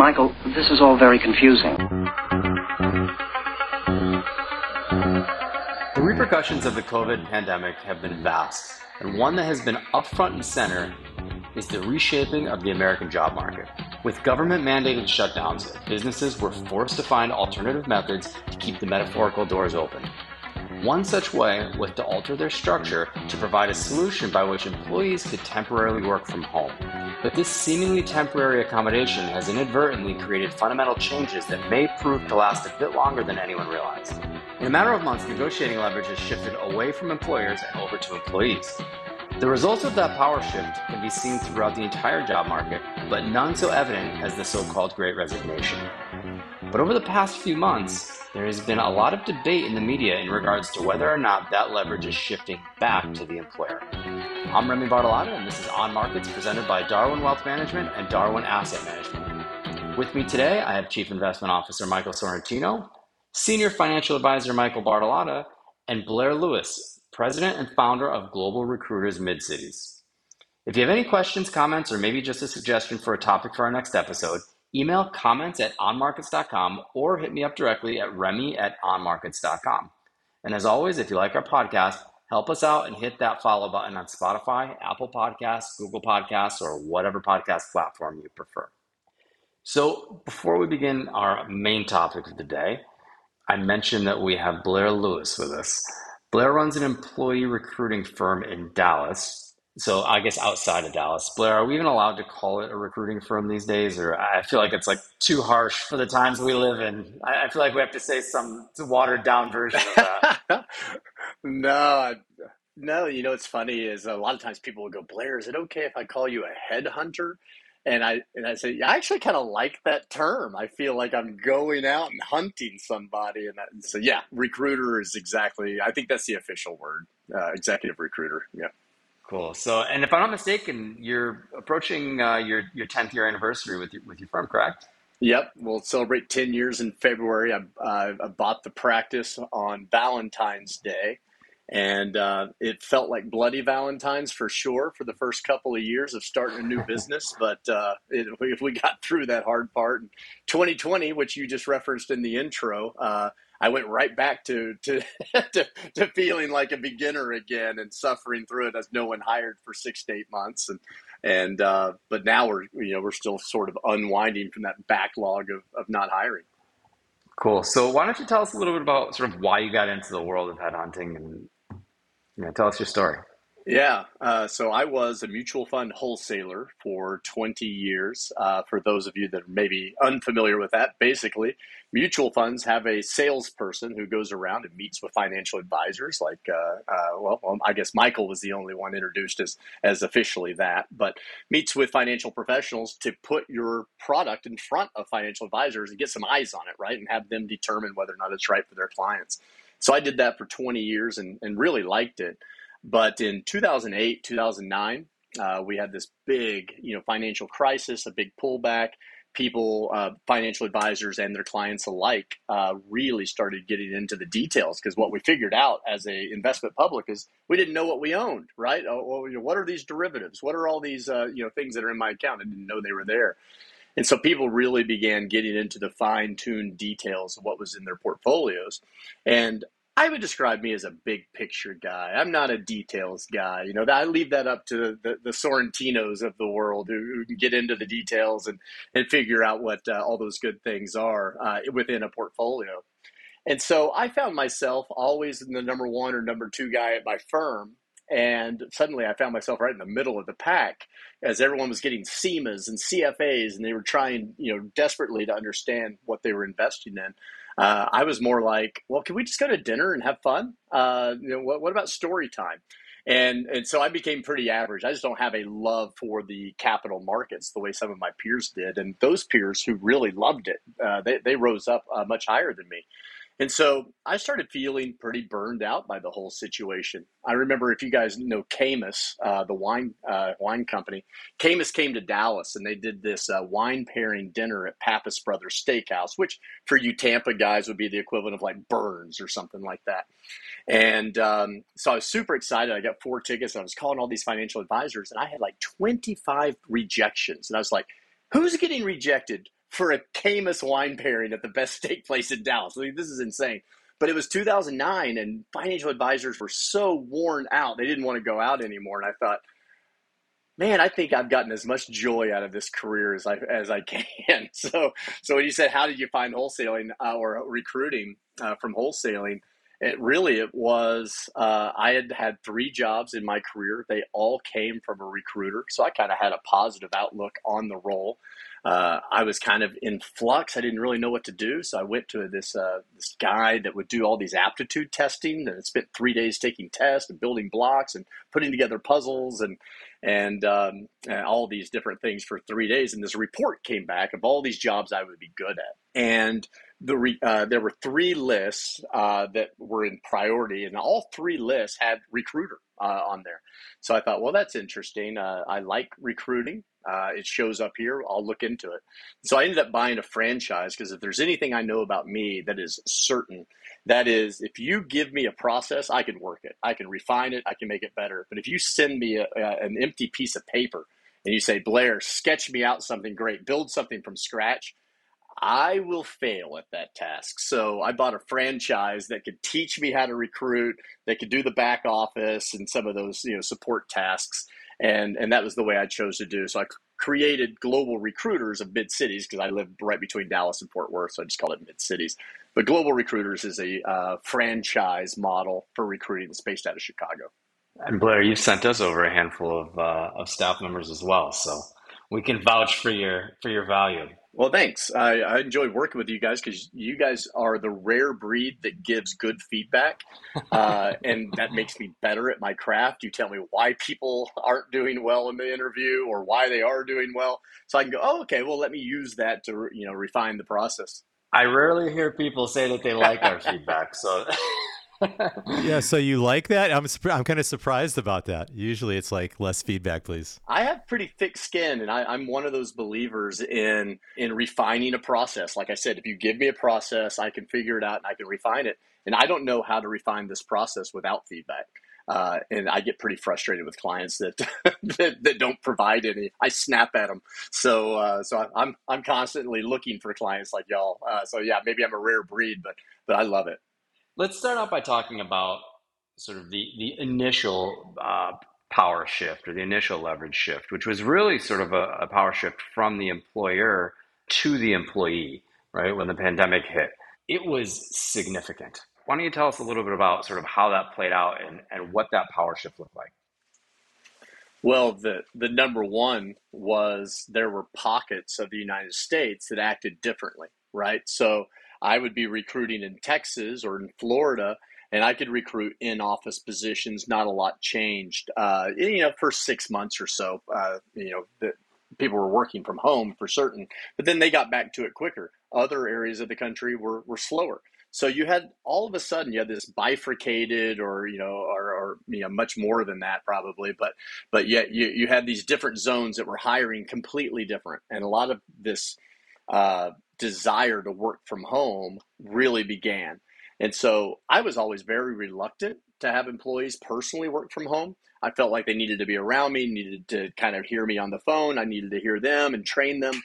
Michael, this is all very confusing. The repercussions of the COVID pandemic have been vast, and one that has been up front and center is the reshaping of the American job market. With government mandated shutdowns, businesses were forced to find alternative methods to keep the metaphorical doors open. One such way was to alter their structure to provide a solution by which employees could temporarily work from home. But this seemingly temporary accommodation has inadvertently created fundamental changes that may prove to last a bit longer than anyone realized. In a matter of months, negotiating leverage has shifted away from employers and over to employees. The results of that power shift can be seen throughout the entire job market, but none so evident as the so called Great Resignation. But over the past few months, there has been a lot of debate in the media in regards to whether or not that leverage is shifting back to the employer. I'm Remy Bartolotta, and this is On Markets presented by Darwin Wealth Management and Darwin Asset Management. With me today, I have Chief Investment Officer Michael Sorrentino, Senior Financial Advisor Michael Bartolotta, and Blair Lewis, President and Founder of Global Recruiters Mid Cities. If you have any questions, comments, or maybe just a suggestion for a topic for our next episode, Email comments at onmarkets.com or hit me up directly at remy at onmarkets.com. And as always, if you like our podcast, help us out and hit that follow button on Spotify, Apple Podcasts, Google Podcasts, or whatever podcast platform you prefer. So, before we begin our main topic of the day, I mentioned that we have Blair Lewis with us. Blair runs an employee recruiting firm in Dallas, so I guess outside of Dallas, Blair, are we even allowed to call it a recruiting firm these days? Or I feel like it's like too harsh for the times we live in. I, feel like we have to say some watered down version of that. no, no. You know, what's funny is a lot of times people will go, Blair, is it okay if I call you a headhunter? And I and I say, yeah, I actually kind of like that term. I feel like I'm going out and hunting somebody, and, that, so yeah, recruiter is exactly. I think that's the official word, uh, executive recruiter. Yeah. Cool. So, and if I'm not mistaken, you're approaching uh, your your 10th year anniversary with your, with your firm, correct? Yep, we'll celebrate 10 years in February. I, uh, I bought the practice on Valentine's Day, and uh, it felt like bloody Valentine's for sure for the first couple of years of starting a new business. But uh, it, if we got through that hard part, 2020, which you just referenced in the intro, uh, I went right back to to, to, to feeling like a beginner again and suffering through it as no one hired for six to eight months and and uh, but now we're you know we're still sort of unwinding from that backlog of, of not hiring. Cool. So why don't you tell us a little bit about sort of why you got into the world of headhunting and you know, tell us your story. Yeah. Uh, so I was a mutual fund wholesaler for 20 years. Uh, for those of you that are maybe unfamiliar with that, basically, mutual funds have a salesperson who goes around and meets with financial advisors. Like, uh, uh well, I guess Michael was the only one introduced as, as officially that, but meets with financial professionals to put your product in front of financial advisors and get some eyes on it, right? And have them determine whether or not it's right for their clients. So I did that for 20 years and, and really liked it. But in 2008, 2009, uh, we had this big, you know, financial crisis, a big pullback. People, uh, financial advisors, and their clients alike, uh, really started getting into the details because what we figured out as a investment public is we didn't know what we owned, right? Oh, well, you know, what are these derivatives? What are all these, uh, you know, things that are in my account? I didn't know they were there. And so people really began getting into the fine tuned details of what was in their portfolios. And I would describe me as a big picture guy. I'm not a details guy. You know, I leave that up to the, the Sorrentinos of the world who, who, can get into the details and, and figure out what uh, all those good things are uh, within a portfolio. And so I found myself always in the number one or number two guy at my firm. And suddenly I found myself right in the middle of the pack as everyone was getting CIMAs and CFAs and they were trying, you know, desperately to understand what they were investing in. Uh, I was more like, well, can we just go to dinner and have fun? Uh, you know, what, what about story time? And and so I became pretty average. I just don't have a love for the capital markets the way some of my peers did, and those peers who really loved it, uh, they they rose up uh, much higher than me. And so I started feeling pretty burned out by the whole situation. I remember if you guys know Caymus, uh, the wine uh, wine company, Caymus came to Dallas and they did this uh, wine pairing dinner at Pappas Brothers Steakhouse, which for you Tampa guys would be the equivalent of like Bern's or something like that. And um, so I was super excited. I got four tickets. and I was calling all these financial advisors, and I had like 25 rejections. And I was like, who's getting rejected for a Caymus wine pairing at the best steak place in Dallas. I mean, this is insane. But it was 2009, and financial advisors were so worn out, they didn't want to go out anymore. And I thought, man, I think I've gotten as much joy out of this career as I as I can. So, so when you said, how did you find wholesaling uh, or recruiting uh, from wholesaling? It really it was uh, I had had three jobs in my career. They all came from a recruiter, so I kind of had a positive outlook on the role uh, I was kind of in flux. I didn't really know what to do, so I went to this uh, this guy that would do all these aptitude testing. And spent three days taking tests and building blocks and putting together puzzles and and, um, and all these different things for three days. And this report came back of all these jobs I would be good at. And the re, uh, there were three lists uh, that were in priority, and all three lists had recruiter uh, on there. So I thought, well, that's interesting. Uh, I like recruiting. Uh, it shows up here. I'll look into it. So I ended up buying a franchise because if there's anything I know about me that is certain, that is if you give me a process, I can work it. I can refine it. I can make it better. But if you send me a, a, an empty piece of paper and you say, Blair, sketch me out something great, build something from scratch, I will fail at that task. So I bought a franchise that could teach me how to recruit, that could do the back office and some of those you know support tasks and and that was the way I chose to do. So I created global recruiters of mid cities because I live right between Dallas and Fort Worth, so I just call it mid cities. But global recruiters is a uh, franchise model for recruiting that's based out of Chicago. And Blair, you've sent us over a handful of uh, of staff members as well, so we can vouch for your for your value. Well, thanks. I, I enjoy working with you guys because you guys are the rare breed that gives good feedback, uh, and that makes me better at my craft. You tell me why people aren't doing well in the interview or why they are doing well, so I can go, oh, okay, well, let me use that to you know refine the process. I rarely hear people say that they like our feedback, so yeah, so you like that? I'm I'm kind of surprised about that. Usually, it's like less feedback, please. I have pretty thick skin, and I, am one of those believers in in refining a process. Like I said, if you give me a process, I can figure it out and I can refine it. And I don't know how to refine this process without feedback. Uh, and I get pretty frustrated with clients that, that, that don't provide any. I snap at them. So uh, so I'm I'm constantly looking for clients like y'all. Uh, so yeah, maybe I'm a rare breed, but but I love it. Let's start out by talking about sort of the the initial uh, power shift or the initial leverage shift, which was really sort of a, a, power shift from the employer to the employee, right? When the pandemic hit, it was significant. Why don't you tell us a little bit about sort of how that played out and, and what that power shift looked like? Well, the, the number one was there were pockets of the United States that acted differently, right? So I would be recruiting in Texas or in Florida, and I could recruit in office positions. Not a lot changed. Uh, you know, for six months or so, uh, you know, the, people were working from home for certain, but then they got back to it quicker. Other areas of the country were, were slower. So you had all of a sudden you had this bifurcated, or you know, or, or you know, much more than that probably, but but yet you you had these different zones that were hiring completely different, and a lot of this uh, desire to work from home really began. And so I was always very reluctant to have employees personally work from home. I felt like they needed to be around me, needed to kind of hear me on the phone. I needed to hear them and train them.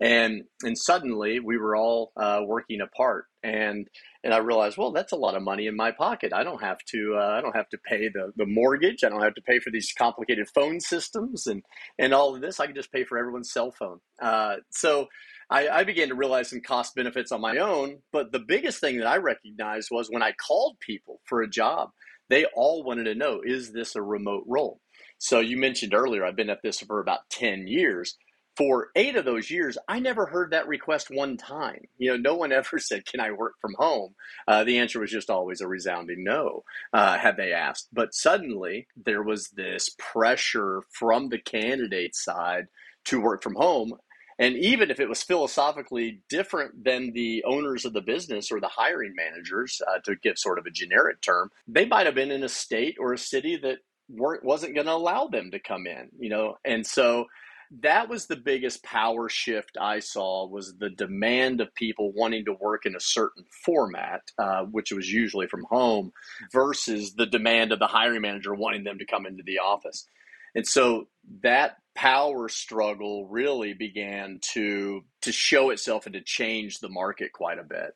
And and suddenly we were all uh, working apart, and and I realized, well, that's a lot of money in my pocket. I don't have to uh, I don't have to pay the, the mortgage. I don't have to pay for these complicated phone systems and and all of this. I can just pay for everyone's cell phone. Uh, so I, I began to realize some cost benefits on my own. But the biggest thing that I recognized was when I called people for a job, they all wanted to know is this a remote role? So you mentioned earlier, I've been at this for about 10 years. For eight of those years, I never heard that request one time. You know, no one ever said, Can I work from home? Uh, the answer was just always a resounding no, uh, had they asked. But suddenly, there was this pressure from the candidate side to work from home and even if it was philosophically different than the owners of the business or the hiring managers, uh, to give sort of a generic term, they might have been in a state or a city that weren't wasn't going to allow them to come in. You know, and so that was the biggest power shift I saw was the demand of people wanting to work in a certain format, uh, which was usually from home, versus the demand of the hiring manager wanting them to come into the office. And so that power struggle really began to to show itself and to change the market quite a bit.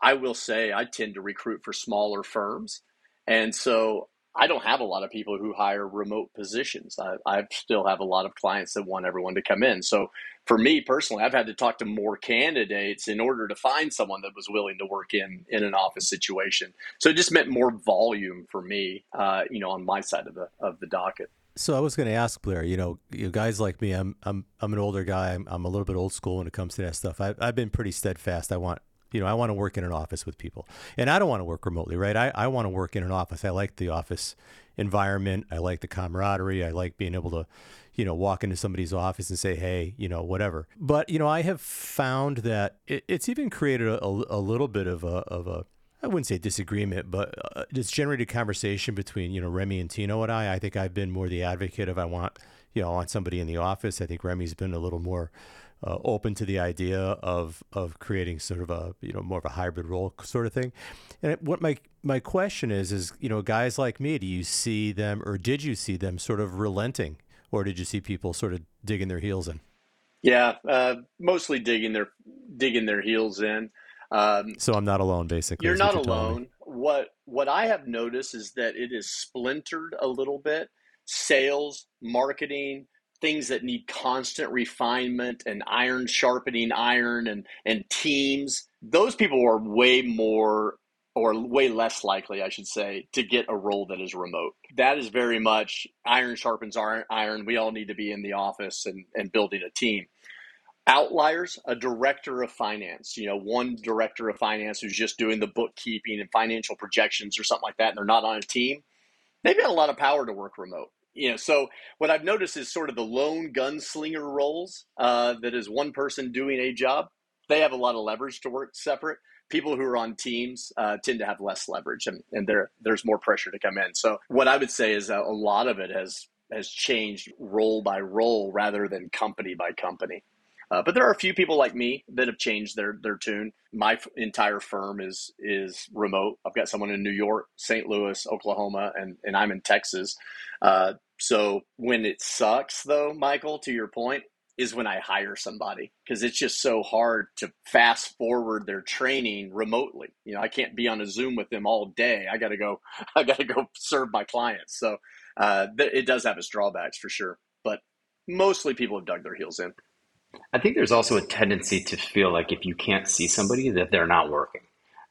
I will say I tend to recruit for smaller firms. And so I don't have a lot of people who hire remote positions. I, I still have a lot of clients that want everyone to come in. So for me personally, I've had to talk to more candidates in order to find someone that was willing to work in in an office situation. So it just meant more volume for me, uh, you know, on my side of the of the docket. So I was going to ask Blair, you know, you guys like me, I'm I'm I'm an older guy. I'm, I'm a little bit old school when it comes to that stuff. I, I've been pretty steadfast. I want you know, I want to work in an office with people. And I don't want to work remotely, right? I, I want to work in an office. I like the office environment. I like the camaraderie. I like being able to, you know, walk into somebody's office and say, hey, you know, whatever. But, you know, I have found that it, it's even created a, a, a, little bit of a, of a, I wouldn't say disagreement, but uh, it's generated conversation between, you know, Remy and Tino and I. I think I've been more the advocate of I want, you know, I want somebody in the office. I think Remy's been a little more, uh, open to the idea of of creating sort of a you know more of a hybrid role sort of thing. And what my my question is is you know guys like me, do you see them or did you see them sort of relenting, or did you see people sort of digging their heels in? Yeah, uh, mostly digging their digging their heels in. Um, so I'm not alone, basically. You're not alone. What what I have noticed is that it is splintered a little bit. Sales, marketing, things that need constant refinement and iron sharpening iron and and teams those people are way more or way less likely i should say to get a role that is remote that is very much iron sharpens iron we all need to be in the office and, and building a team outliers a director of finance you know one director of finance who's just doing the bookkeeping and financial projections or something like that and they're not on a team they've got a lot of power to work remote you know, so what I've noticed is sort of the lone gunslinger roles uh, that is one person doing a job. They have a lot of leverage to work separate. People who are on teams uh, tend to have less leverage, and, and there there's more pressure to come in. So what I would say is a lot of it has has changed role by role rather than company by company. Uh, but there are a few people like me that have changed their their tune. My f- entire firm is is remote. I've got someone in New York, St. Louis, Oklahoma, and and I'm in Texas. Uh, so when it sucks, though, Michael, to your point, is when I hire somebody because it's just so hard to fast forward their training remotely. You know, I can't be on a Zoom with them all day. I got to go. I got to go serve my clients. So uh, th- it does have its drawbacks for sure, but mostly people have dug their heels in. I think there's also a tendency to feel like if you can't see somebody that they're not working,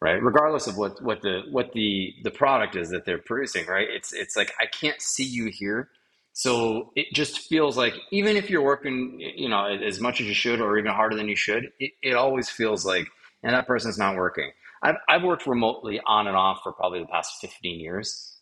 right? Regardless of what what the what the the product is that they're producing, right? It's it's like I can't see you here. So it just feels like even if you're working, you know, as much as you should or even harder than you should, it, it always feels like, and that person's not working. I've, I've worked remotely on and off for probably the past 15 years.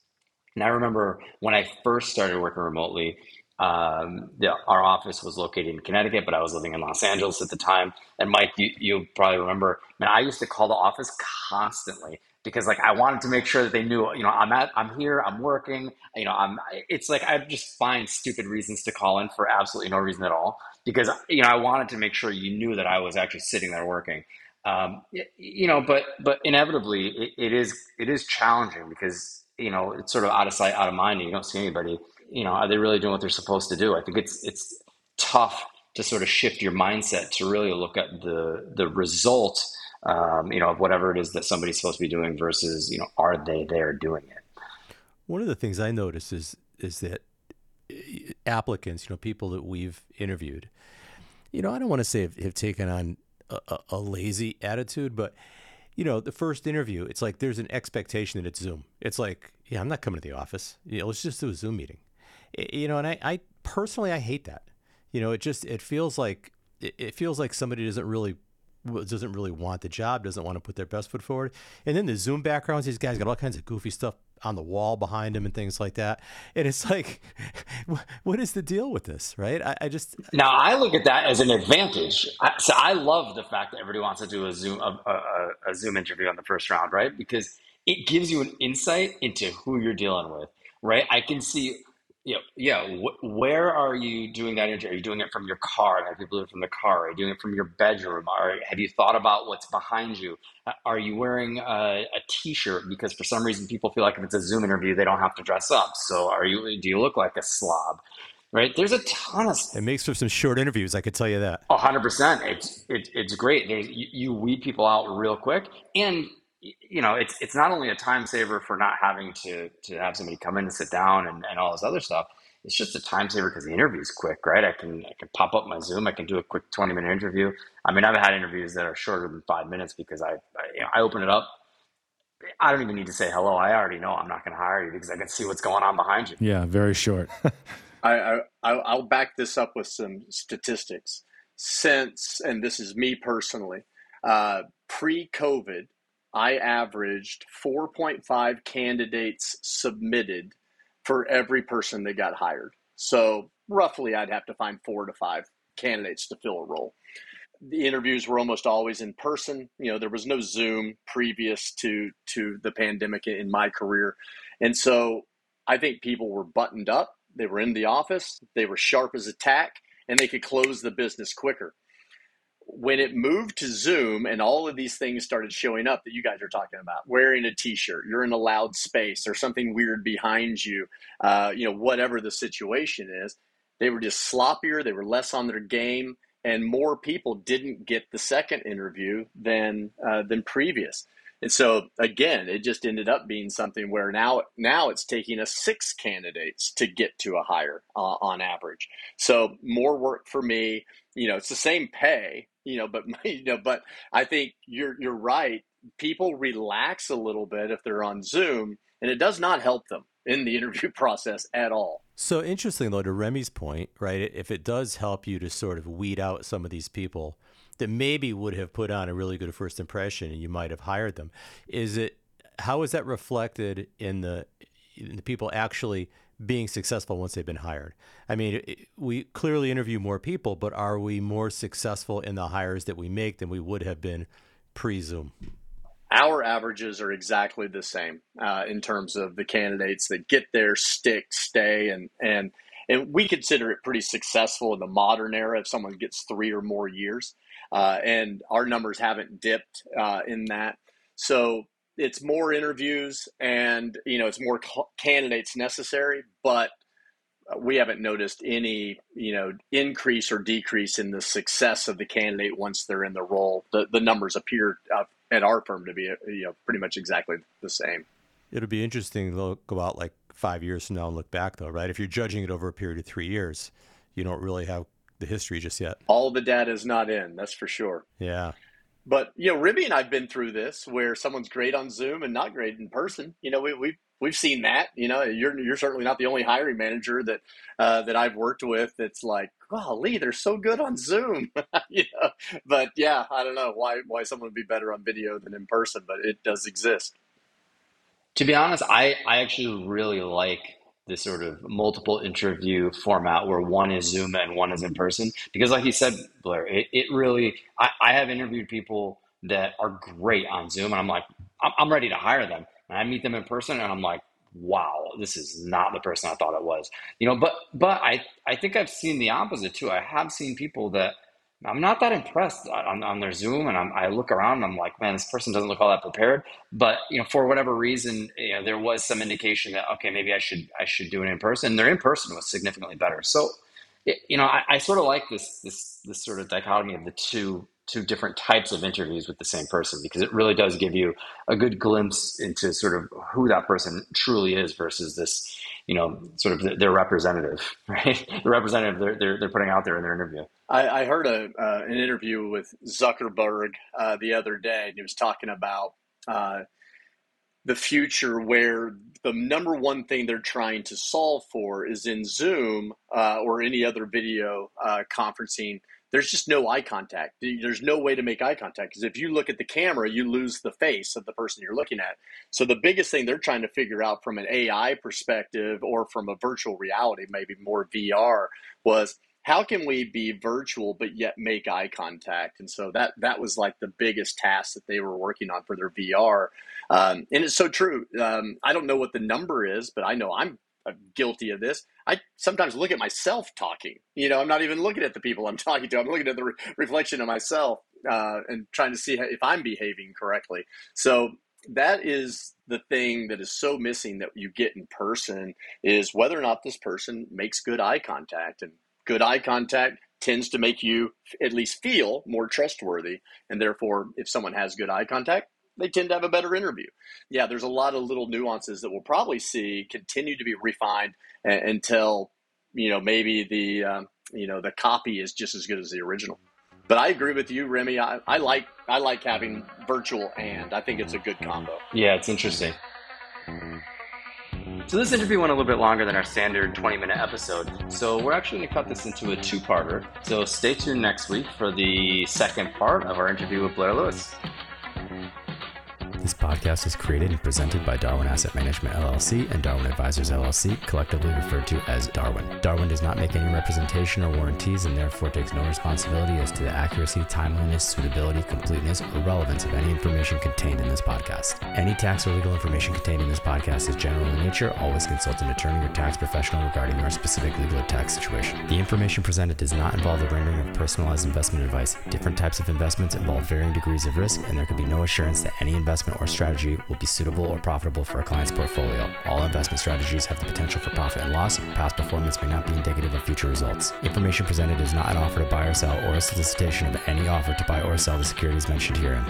And I remember when I first started working remotely, um, the, our office was located in Connecticut, but I was living in Los Angeles at the time. And Mike, you, you probably remember, man, I used to call the office constantly because like I wanted to make sure that they knew, you know, I'm at, I'm here, I'm working, you know, I'm, it's like, I just find stupid reasons to call in for absolutely no reason at all because, you know, I wanted to make sure you knew that I was actually sitting there working. Um, you know, but, but inevitably it, it is, it is challenging because, you know, it's sort of out of sight, out of mind and you don't see anybody you know, are they really doing what they're supposed to do? I think it's it's tough to sort of shift your mindset to really look at the the result, um, you know, of whatever it is that somebody's supposed to be doing versus, you know, are they there doing it? One of the things I notice is is that eh, applicants, you know, people that we've interviewed, you know, I don't want to say have, have taken on a, a, lazy attitude, but you know, the first interview, it's like there's an expectation that it's Zoom. It's like, yeah, I'm not coming to the office. You know, let's just do a Zoom meeting you know, and I, I personally I hate that. You know, it just it feels like it feels like somebody doesn't really doesn't really want the job, doesn't want to put their best foot forward. And then the Zoom backgrounds, these guys got all kinds of goofy stuff on the wall behind them and things like that. And it's like, what is the deal with this, right? I, I just now I look at that as an advantage. I, so I love the fact that everybody wants to do a Zoom a, a, a Zoom interview on the first round, right? Because it gives you an insight into who you're dealing with, right? I can see yeah, yeah. where are you doing that interview? Are you doing it from your car? Have people do it from the car? Are you doing it from your bedroom? Are, have you thought about what's behind you? Uh, are you wearing a a t-shirt because for some reason people feel like if it's a Zoom interview they don't have to dress up? So are you? Do you look like a slob? right? There's a ton of. It makes for some short interviews. I could tell you that. hundred percent. It's it, it's great. There's, you, you weed people out real quick, and you know it's it's not only a time saver for not having to to have somebody come in and sit down and, and all this other stuff. It's just a time saver because the interview is quick, right? I can I can pop up my Zoom. I can do a quick twenty minute interview. I mean, I've had interviews that are shorter than five minutes because I I, you know, I open it up I don't even need to say hello. I already know I'm not going to hire you because I can see what's going on behind you. Yeah, very short. I, I I'll back this up with some statistics. Since and this is me personally, uh, pre-COVID, I averaged 4.5 candidates submitted for every person that got hired. So roughly, I'd have to find four to five candidates to fill a role the interviews were almost always in person. You know, there was no Zoom previous to to the pandemic in my career, and so I think people were buttoned up. They were in the office. They were sharp as a tack, and they could close the business quicker. When it moved to Zoom and all of these things started showing up that you guys are talking about, wearing a T-shirt, you're in a loud space, or something weird behind you, uh, you know, whatever the situation is, they were just sloppier. They were less on their game and more people didn't get the second interview than uh, than previous. And so again, it just ended up being something where now now it's taking us six candidates to get to a hire uh, on average. So more work for me. You know, it's the same pay. You know, but you know, but I think you're you're right. People relax a little bit if they're on Zoom, and it does not help them in the interview process at all. So interesting, though, to Remy's point, right? If it does help you to sort of weed out some of these people that maybe would have put on a really good first impression and you might have hired them, is it how is that reflected in the in the people actually being successful once they've been hired? I mean, we clearly interview more people, but are we more successful in the hires that we make than we would have been pre Zoom? our averages are exactly the same uh, in terms of the candidates that get there, stick, stay, and and and we consider it pretty successful in the modern era if someone gets three or more years, uh, and our numbers haven't dipped uh, in that. So it's more interviews, and you know it's more candidates necessary, but we haven't noticed any you know increase or decrease in the success of the candidate once they're in the role. The the numbers appear uh, at our firm to be you know pretty much exactly the same. It'll be interesting to go out like five years from now and look back though, right? If you're judging it over a period of three years, you don't really have the history just yet. All the data is not in, that's for sure. Yeah. But you know, Remy and I've been through this where someone's great on Zoom and not great in person. You know, we we we've seen that. You know, you're you're certainly not the only hiring manager that uh, that I've worked with. That's like, golly, they're so good on Zoom. you know, but yeah, I don't know why why someone would be better on video than in person, but it does exist. To be honest, I I actually really like this sort of multiple interview format where one is Zoom and one is in person because, like you said, Blair, it, it really I, I have interviewed people that are great on Zoom, and I'm like, I'm, I'm ready to hire them and I meet them in person and I'm like, wow, this is not the person I thought it was. You know, but but I I think I've seen the opposite too. I have seen people that I'm not that impressed on, on their Zoom, and I'm, i look around and I'm like, man, this person doesn't look all that prepared. But you know, for whatever reason, you know, there was some indication that okay, maybe I should I should do it in person. Their in person was significantly better. So, it, you know, I, I sort of like this this this sort of dichotomy of the two two different types of interviews with the same person because it really does give you a good glimpse into sort of who that person truly is versus this, you know, sort of their representative, right? The representative they're, they're, they're putting out there in their interview. I, I heard a, uh, an interview with Zuckerberg uh, the other day, and he was talking about uh, the future where the number one thing they're trying to solve for is in Zoom uh, or any other video uh, conferencing – there's just no eye contact. There's no way to make eye contact because if you look at the camera, you lose the face of the person you're looking at. So the biggest thing they're trying to figure out from an AI perspective or from a virtual reality, maybe more VR, was how can we be virtual but yet make eye contact? And so that that was like the biggest task that they were working on for their VR. Um, and it's so true. Um, I don't know what the number is, but I know I'm guilty of this. I sometimes look at myself talking. You know, I'm not even looking at the people I'm talking to. I'm looking at the re- reflection of myself uh, and trying to see if I'm behaving correctly. So that is the thing that is so missing that you get in person is whether or not this person makes good eye contact and good eye contact tends to make you at least feel more trustworthy and therefore if someone has good eye contact they tend to have a better interview yeah there's a lot of little nuances that we'll probably see continue to be refined until you know maybe the um, you know the copy is just as good as the original but I agree with you, Remy. I, I like I like having virtual and I think it's a good combo. Yeah, it's interesting. So this interview went a little bit longer than our standard 20 minute episode. So we're actually going to cut this into a two parter. So stay tuned next week for the second part of our interview with Blair Lewis. This podcast is created and presented by Darwin Asset Management LLC and Darwin Advisors LLC, collectively referred to as Darwin. Darwin does not make any representation or warranties and therefore takes no responsibility as to the accuracy, timeliness, suitability, completeness, or relevance of any information contained in this podcast. Any tax or legal information contained in this podcast is general in nature. Always consult an attorney or tax professional regarding your specific legal or tax situation. The information presented does not involve the rendering of personalized investment advice. Different types of investments involve varying degrees of risk, and there can be no assurance that any investment investment or strategy will be suitable or profitable for a client's portfolio. All investment strategies have the potential for profit and loss. Past performance may not be indicative of future results. Information presented is not an offer to buy or sell or a solicitation of any offer to buy or sell the securities mentioned herein.